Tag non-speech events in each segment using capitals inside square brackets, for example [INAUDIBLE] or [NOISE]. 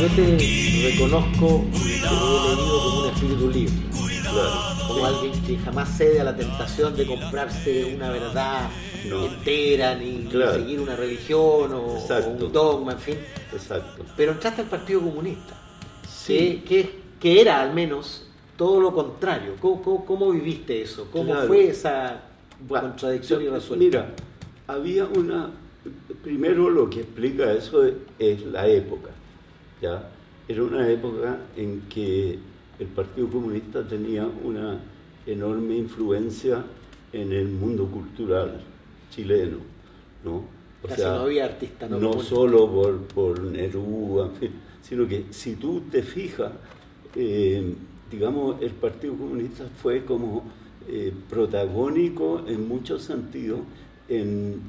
Yo te reconozco que te he leído como un espíritu libre. Como alguien que jamás cede a la tentación de comprarse una verdad entera, ni, seguir una religión o, un dogma, en fin. Exacto. Pero entraste al Partido Comunista, que, que, era al menos todo lo contrario. ¿Cómo, viviste eso? ¿Cómo fue esa contradicción irresuelta? Mira, había una... Primero lo que explica eso es la época. ¿Ya? Era una época en que el Partido Comunista tenía una enorme influencia en el mundo cultural chileno, ¿no? O sea, no había artistas no, no solo por, por Neruda, sino que si tú te fijas, eh, digamos, el Partido Comunista fue como eh, protagónico en muchos sentidos en,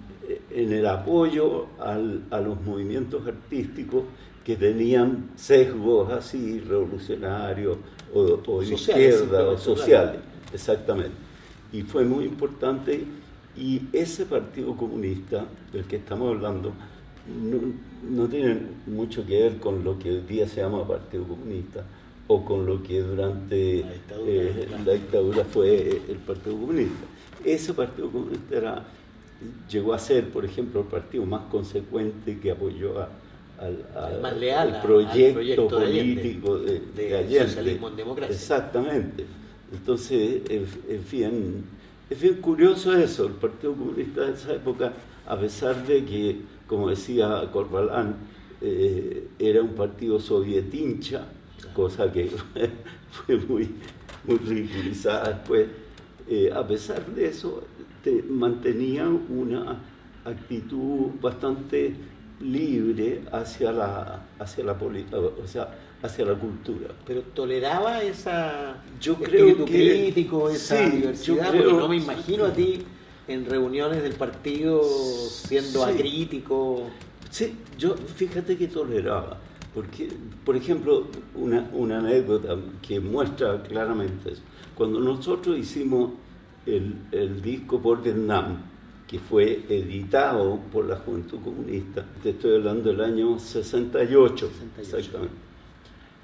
en el apoyo al, a los movimientos artísticos que tenían sesgos así revolucionarios o, o izquierda o sociales, exactamente. Y fue muy importante y ese Partido Comunista del que estamos hablando no, tiene mucho que ver con lo que hoy día se llama Partido Comunista o con lo que durante la dictadura, eh, fue el Partido Comunista. Ese Partido Comunista era, llegó a ser, por ejemplo, el partido más consecuente que apoyó a, al, leal, proyecto, político de, de, socialismo en democracia. Exactamente. Entonces, en fin, es bien curioso eso, el Partido Comunista de esa época, a pesar de que, como decía Corbalán, eh, era un partido sovietincha, cosa que [LAUGHS] fue muy, muy ridiculizada después, eh, a pesar de eso, te, mantenía una actitud bastante libre hacia la, hacia la política, o sea, hacia la cultura. Pero toleraba esa yo creo que, crítico, esa diversidad, porque no me imagino a ti en reuniones del partido siendo acrítico. Sí, yo fíjate que toleraba, porque, por ejemplo, una, una anécdota que muestra claramente eso. Cuando nosotros hicimos el, el disco por Vietnam, que fue editado por la Juventud Comunista. Te estoy hablando del año 68, exactamente.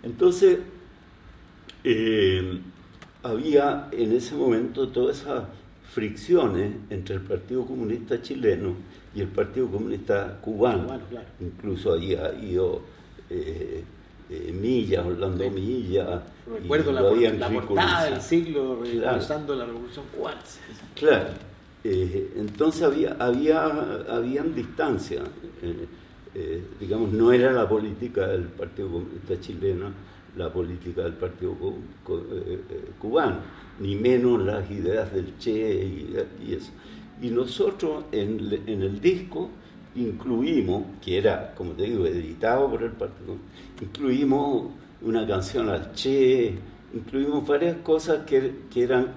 Entonces, eh, había en ese momento todas esas fricciones entre el Partido Comunista chileno y el Partido Comunista cubano. Incluso había ido eh, eh, Milla, Orlando Milla. Recuerdo la, la portada del siglo regresando la Revolución Cubana. Claro. Eh, entonces había, había habían distancia, eh, eh, digamos, no era la política del Partido Comunista chileno la política del Partido cubano, ni menos las ideas del Che y, eso. Y nosotros en, el disco incluimos, que era, como te digo, editado por el Partido incluimos una canción al Che, incluimos varias cosas que, que eran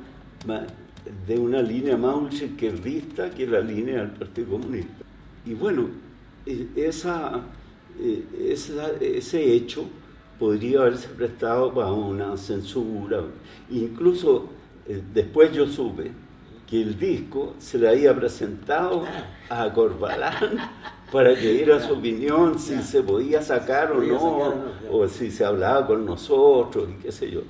de una línea más izquierdista que la línea del Partido Comunista. Y bueno, e, esa, e, esa, ese hecho podría haberse prestado para una censura. Incluso eh, después yo supe que el disco se le había presentado a Corbalán [LAUGHS] para que diera su opinión si se podía sacar o no, o si se hablaba con nosotros y qué sé yo.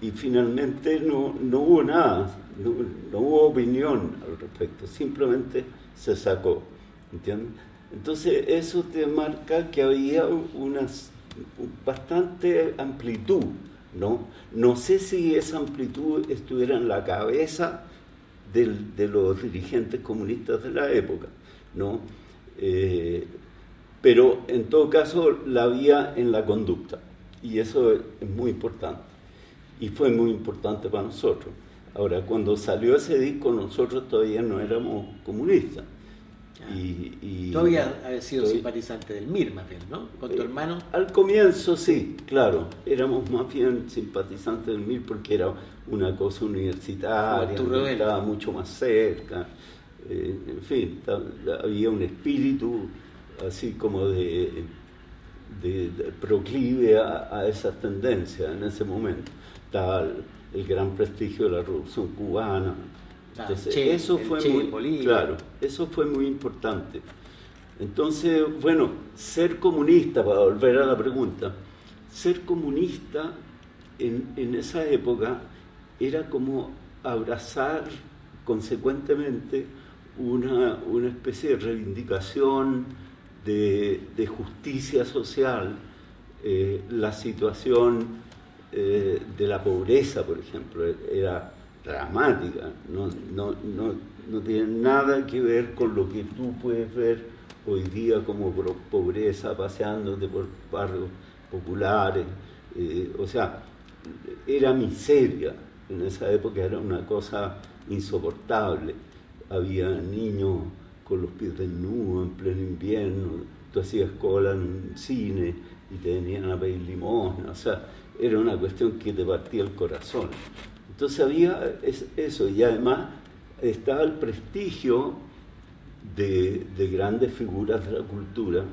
Y finalmente no, no hubo nada no, hubo opinión al respecto, simplemente se sacó. ¿entiendes? Entonces eso te marca que había una bastante amplitud, ¿no? No sé si esa amplitud estuviera en la cabeza de los dirigentes comunistas de la época, ¿no? Eh, pero en todo caso la había en la conducta, y eso es muy importante, y fue muy importante para nosotros. Ahora, cuando salió ese disco, nosotros todavía no éramos comunistas. Y, Tú habías sido simpatizante del MIR, más bien, ¿no? Con tu eh, hermano. Al comienzo, sí, claro. Éramos más bien simpatizantes del MIR porque era una cosa universitaria, estaba mucho más cerca. Eh, en fin, había un espíritu así como de, de, proclive a, a esas tendencias en ese momento. Estaba el gran prestigio de la Revolución Cubana. Entonces, eso fue muy claro, eso fue muy importante. Entonces, bueno, ser comunista, para volver a la pregunta, ser comunista en, en esa época era como abrazar consecuentemente una, una especie de reivindicación de, de justicia social, eh, la situación eh, de la pobreza, por ejemplo, era dramática, no, no, no, no, tiene nada que ver con lo que tú puedes ver hoy día como pobreza paseándote por barrios populares, eh, o sea, era miseria, en esa época era una cosa insoportable, había niños con los pies desnudos en pleno invierno, tú hacías cola en un cine y te venían a pedir limosna, o sea, era una cuestión que te partía el corazón. Entonces había eso, y además estaba el prestigio de, grandes figuras de la cultura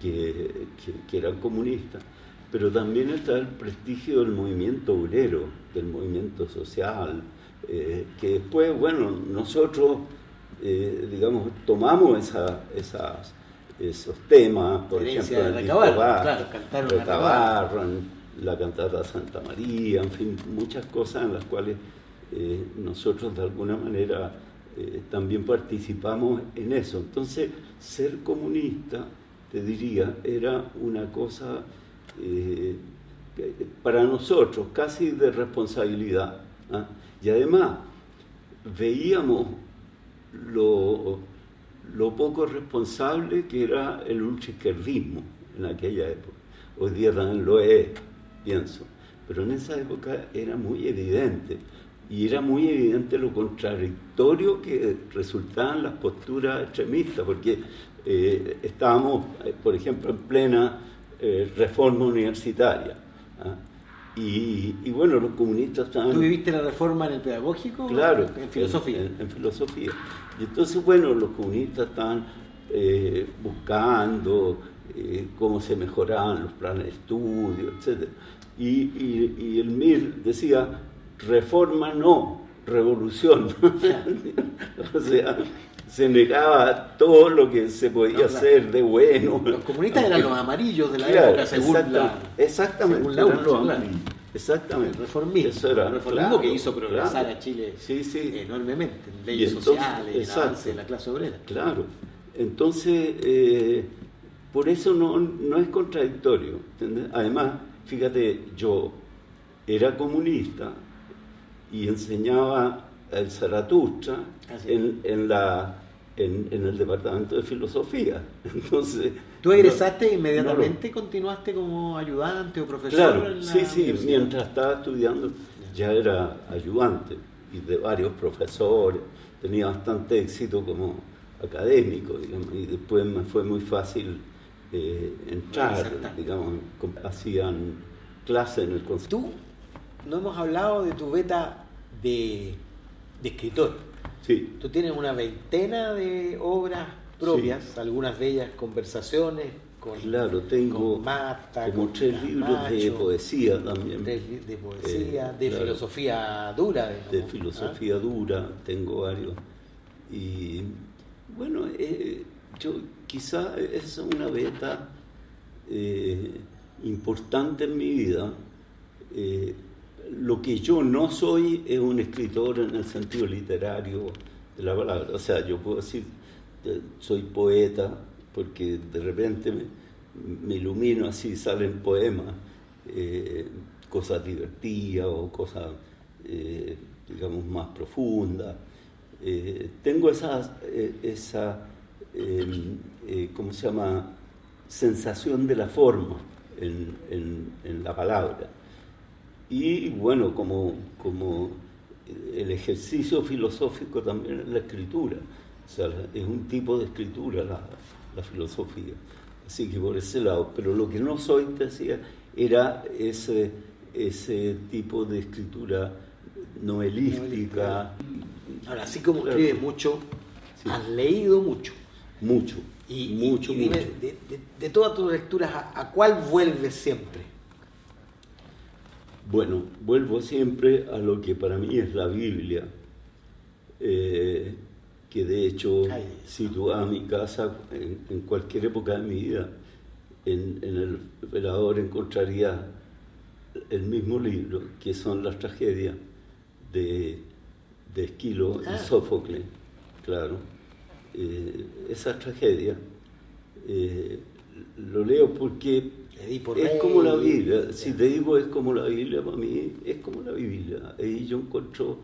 que, eran comunistas, pero también estaba el prestigio del movimiento obrero, del movimiento social, eh, que después, bueno, nosotros, eh, digamos, tomamos esa, esas, esos temas, por ejemplo, el claro, la cantata Santa María, en fin, muchas cosas en las cuales eh, nosotros de alguna manera también participamos en eso. Entonces, ser comunista, te diría, era una cosa para nosotros casi de responsabilidad. ¿ah? Y además, veíamos lo, lo poco responsable que era el ultraizquierdismo en aquella época. Hoy día también lo es, pienso. Pero en esa época era muy evidente. Y era muy evidente lo contradictorio que resultaban las posturas extremistas, porque eh, estábamos, eh, por ejemplo, en plena eh, reforma universitaria. ¿ah? Y, bueno, los comunistas estaban... ¿Tú viviste la reforma en el pedagógico? Claro. En filosofía. En, filosofía. Y entonces, bueno, los comunistas estaban buscando cómo se mejoraban los planes de estudio, etc. Y, el MIR decía, reforma no, revolución. [LAUGHS] o sea, se negaba todo lo que se podía hacer de bueno. Los comunistas eran los amarillos de la época, según la, exactamente, según Exactamente. Reformismo. Eso era, reformismo que hizo progresar a Chile enormemente en leyes sociales, en avance de la clase obrera. Claro. Entonces, eh, por eso no, no es contradictorio. Además, fíjate, yo era comunista y enseñaba el Zaratustra en, en, la, en, el departamento de filosofía. [LAUGHS] Entonces, ¿Tú egresaste inmediatamente y continuaste como ayudante o profesor? Claro, sí, sí, mientras estaba estudiando ya era ayudante y de varios profesores, tenía bastante éxito como académico, y después me fue muy fácil eh, entrar, digamos, hacían clase en el conservatorio. Tú, no hemos hablado de tu beta de, escritor. Sí. Tú tienes una veintena de obras propias, algunas de ellas conversaciones con, claro, tengo Mata, como tres libros de poesía también. de poesía, eh, de filosofía dura. de filosofía dura, tengo varios. Y bueno, eh, yo quizá es una beta eh, importante en mi vida. Eh, lo que yo no soy es un escritor en el sentido literario de la palabra. O sea, yo puedo decir, soy poeta, porque de repente me, ilumino así, salen poemas, eh, cosas divertidas o cosas, digamos, más profundas. tengo esa, esa Em, eh, ¿cómo se llama?, sensación de la forma en, la palabra. Y bueno, como, como el ejercicio filosófico también es la escritura, o sea, es un tipo de escritura la, filosofía. Así que por ese lado, pero lo que no soy, te decía, era ese, ese tipo de escritura novelística. Ahora, así como escribes mucho, has leído mucho. Mucho. Y, mucho, mucho. De, todas tus lecturas, ¿a, cuál vuelves siempre? Bueno, vuelvo siempre a lo que para mí es la Biblia, eh, que de hecho, si tú vas a mi casa en, cualquier época de mi vida, en, el velador encontraría el mismo libro, que son las tragedias de, de Esquilo y ah. Sófocles, claro. Eh, esa tragedia eh, lo leo porque es como la Biblia. Si te digo es como la Biblia, para mí es como la Biblia. Ahí yo encuentro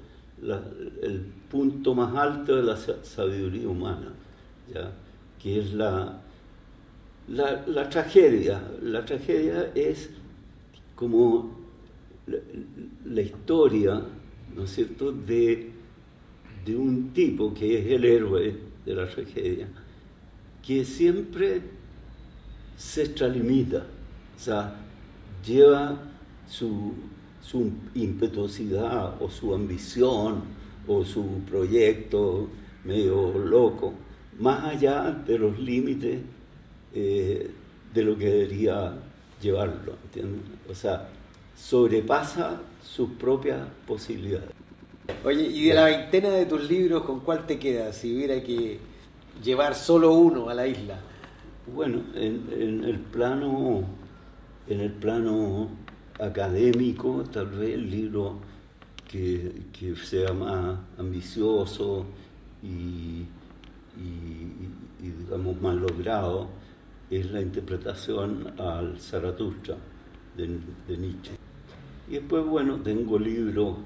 el punto más alto de la sabiduría humana, ¿ya? que es la, la, tragedia. La tragedia es como la, historia, ¿no es cierto?, de, de un tipo que es el héroe de la tragedia, que siempre se extralimita, o sea, lleva su, su impetuosidad o su ambición o su proyecto medio loco, más allá de los límites eh, de lo que debería llevarlo, ¿entiendes? O sea, sobrepasa sus propias posibilidades. Oye, y de la veintena de tus libros, ¿con cuál te quedas si hubiera que llevar solo uno a la isla? Bueno, en, el plano, en el plano académico, tal vez el libro que, sea más ambicioso y, digamos más logrado es la interpretación al Zaratustra de, de Nietzsche. Y después, bueno, tengo libros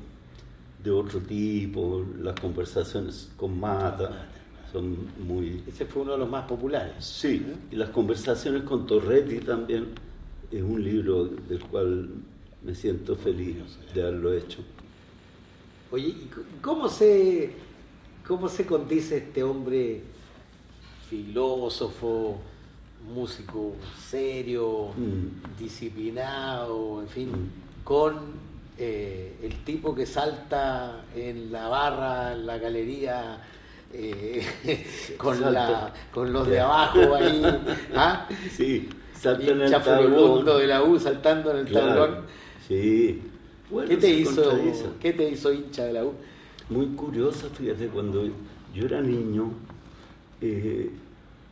de otro tipo, las conversaciones con Mata, son muy... Ese fue uno de los más populares. Sí, y las conversaciones con Torretti también es un libro del cual me siento feliz de haberlo hecho. Oye, ¿cómo se, cómo se condice este hombre filósofo, músico serio, mm. disciplinado, en fin, mm. con eh, el tipo que salta en la barra, en la galería, eh, [LAUGHS] con, la, con los de abajo ahí, [LAUGHS] ¿ah? Sí, salta en el tablón. de la U saltando en el tablón. Sí. ¿Qué, te hizo, ¿Qué te hizo hincha de la U? Muy curioso, fíjate, cuando yo era niño, eh,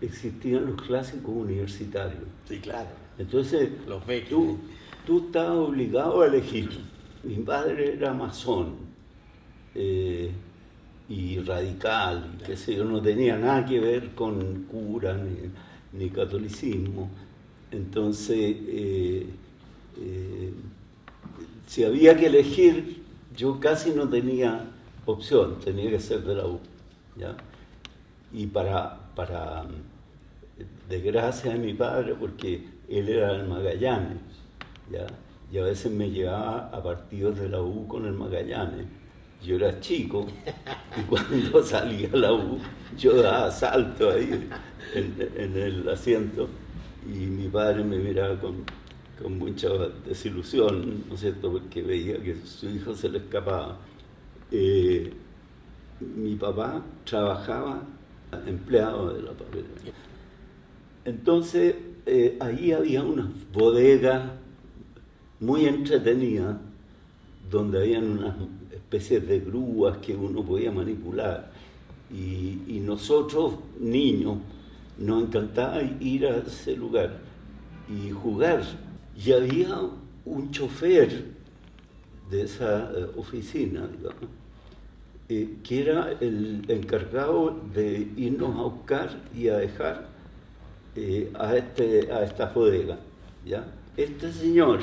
existían los clásicos universitarios. Sí, claro. Entonces, los tú, tú estabas obligado a elegir. Mi padre era masón eh, y radical, y qué sé yo, no tenía nada que ver con cura ni, catolicismo. Entonces, eh, si había que elegir, yo casi no tenía opción, tenía que ser de la U. ¿ya? Y para, para desgracia de mi padre, porque él era el Magallanes, ¿ya? y a veces me llevaba a partidos de la U con el Magallanes. Yo era chico y cuando [LAUGHS] salía la U yo daba salto ahí en, el asiento y mi padre me miraba con, con mucha desilusión, ¿no es cierto?, porque veía que su hijo se le escapaba. Eh, mi papá trabajaba empleado de la papelería. Entonces, eh, ahí había una bodega muy entretenida, donde habían unas especies de grúas que uno podía manipular. Y, nosotros, niños, nos encantaba ir a ese lugar y jugar y había un chofer de esa eh, oficina, digamos, eh, que era el encargado de irnos a buscar y a dejar eh, a, este, a esta bodega. ¿ya? Este señor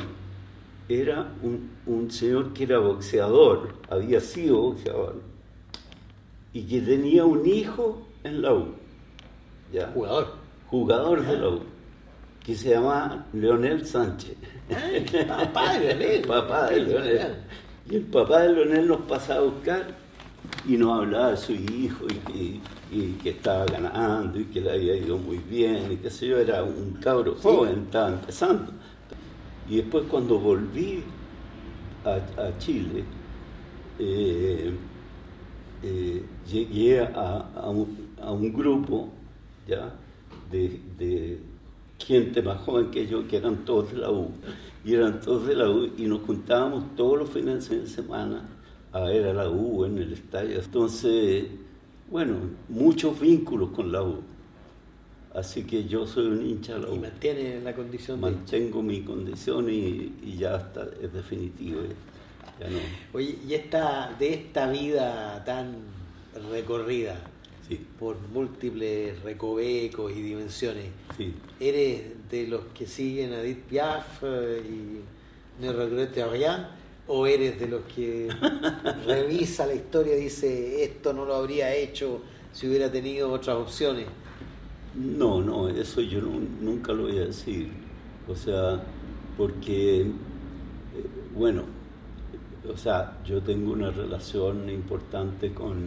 era un, un, señor que era boxeador, había sido boxeador, y que tenía un hijo en la U. ¿ya? Jugador. Jugador de la U que se llama Leonel Sánchez. papá de Leonel. [LAUGHS] papá de Leonel. Y el papá de Leonel nos pasaba a buscar y nos hablaba de su hijo y que, estaba ganando y que le había ido muy bien y qué sé yo, era un cabro joven, estaba empezando. Y después cuando volví a, Chile, eh, eh, llegué a, un, grupo ya de gente más joven que yo, que eran todos de la U, y eran todos de la U, y nos juntábamos todos los fines de semana a ver a la U en el estadio. Entonces, bueno, muchos vínculos con la U. Así que yo soy un hincha Y mantiene la condición Mantengo mi condición y, y, ya está, es definitivo. Ya no. Oye, y esta, de esta vida tan recorrida por múltiples recovecos y dimensiones, ¿eres de los que siguen a Edith Piaf eh, y Ne regrette rien? ¿O eres de los que [LAUGHS] revisa la historia y dice esto no lo habría hecho si hubiera tenido otras opciones? No, no, eso yo nunca lo voy a decir. O sea, porque, eh, bueno, o sea, yo tengo una relación importante con,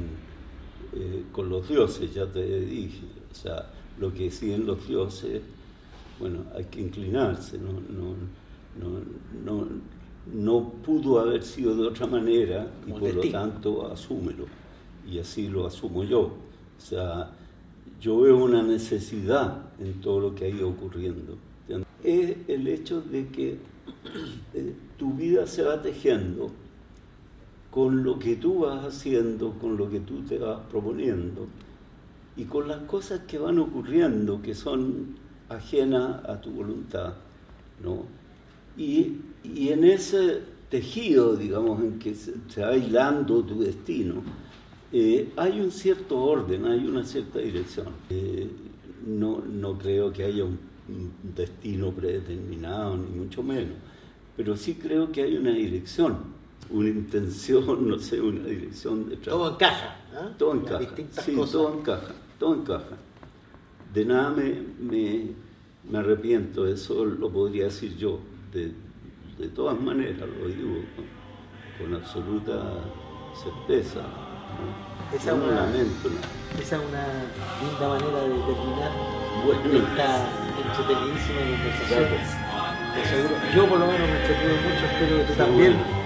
eh, con los dioses, ya te dije. O sea, lo que deciden los dioses, bueno, hay que inclinarse, no, no, no, no, pudo haber sido de otra manera y por lo tanto asúmelo. Y así lo asumo yo. O sea, yo veo una necesidad en todo lo que ha ido ocurriendo. Es el hecho de que eh, tu vida se va tejiendo con lo que tú vas haciendo, con lo que tú te vas proponiendo y con las cosas que van ocurriendo que son ajenas a tu voluntad. ¿no? Y, en ese tejido, digamos, en que se, se va aislando tu destino, eh, hay un cierto orden, hay una cierta dirección. Eh, no, no creo que haya un, destino predeterminado, ni mucho menos, pero sí creo que hay una dirección, una intención, [LAUGHS] no sé, una dirección de trabajo. Todo encaja, ¿eh? Todo encaja. Sí, todo encaja, todo encaja. De nada me, me, me, arrepiento, eso lo podría decir yo, de, de todas maneras lo digo con absoluta certeza. Esa es una, esa es una linda manera de terminar esta entretenidísima conversación. Yo por lo menos me entretuve mucho, espero que tú también.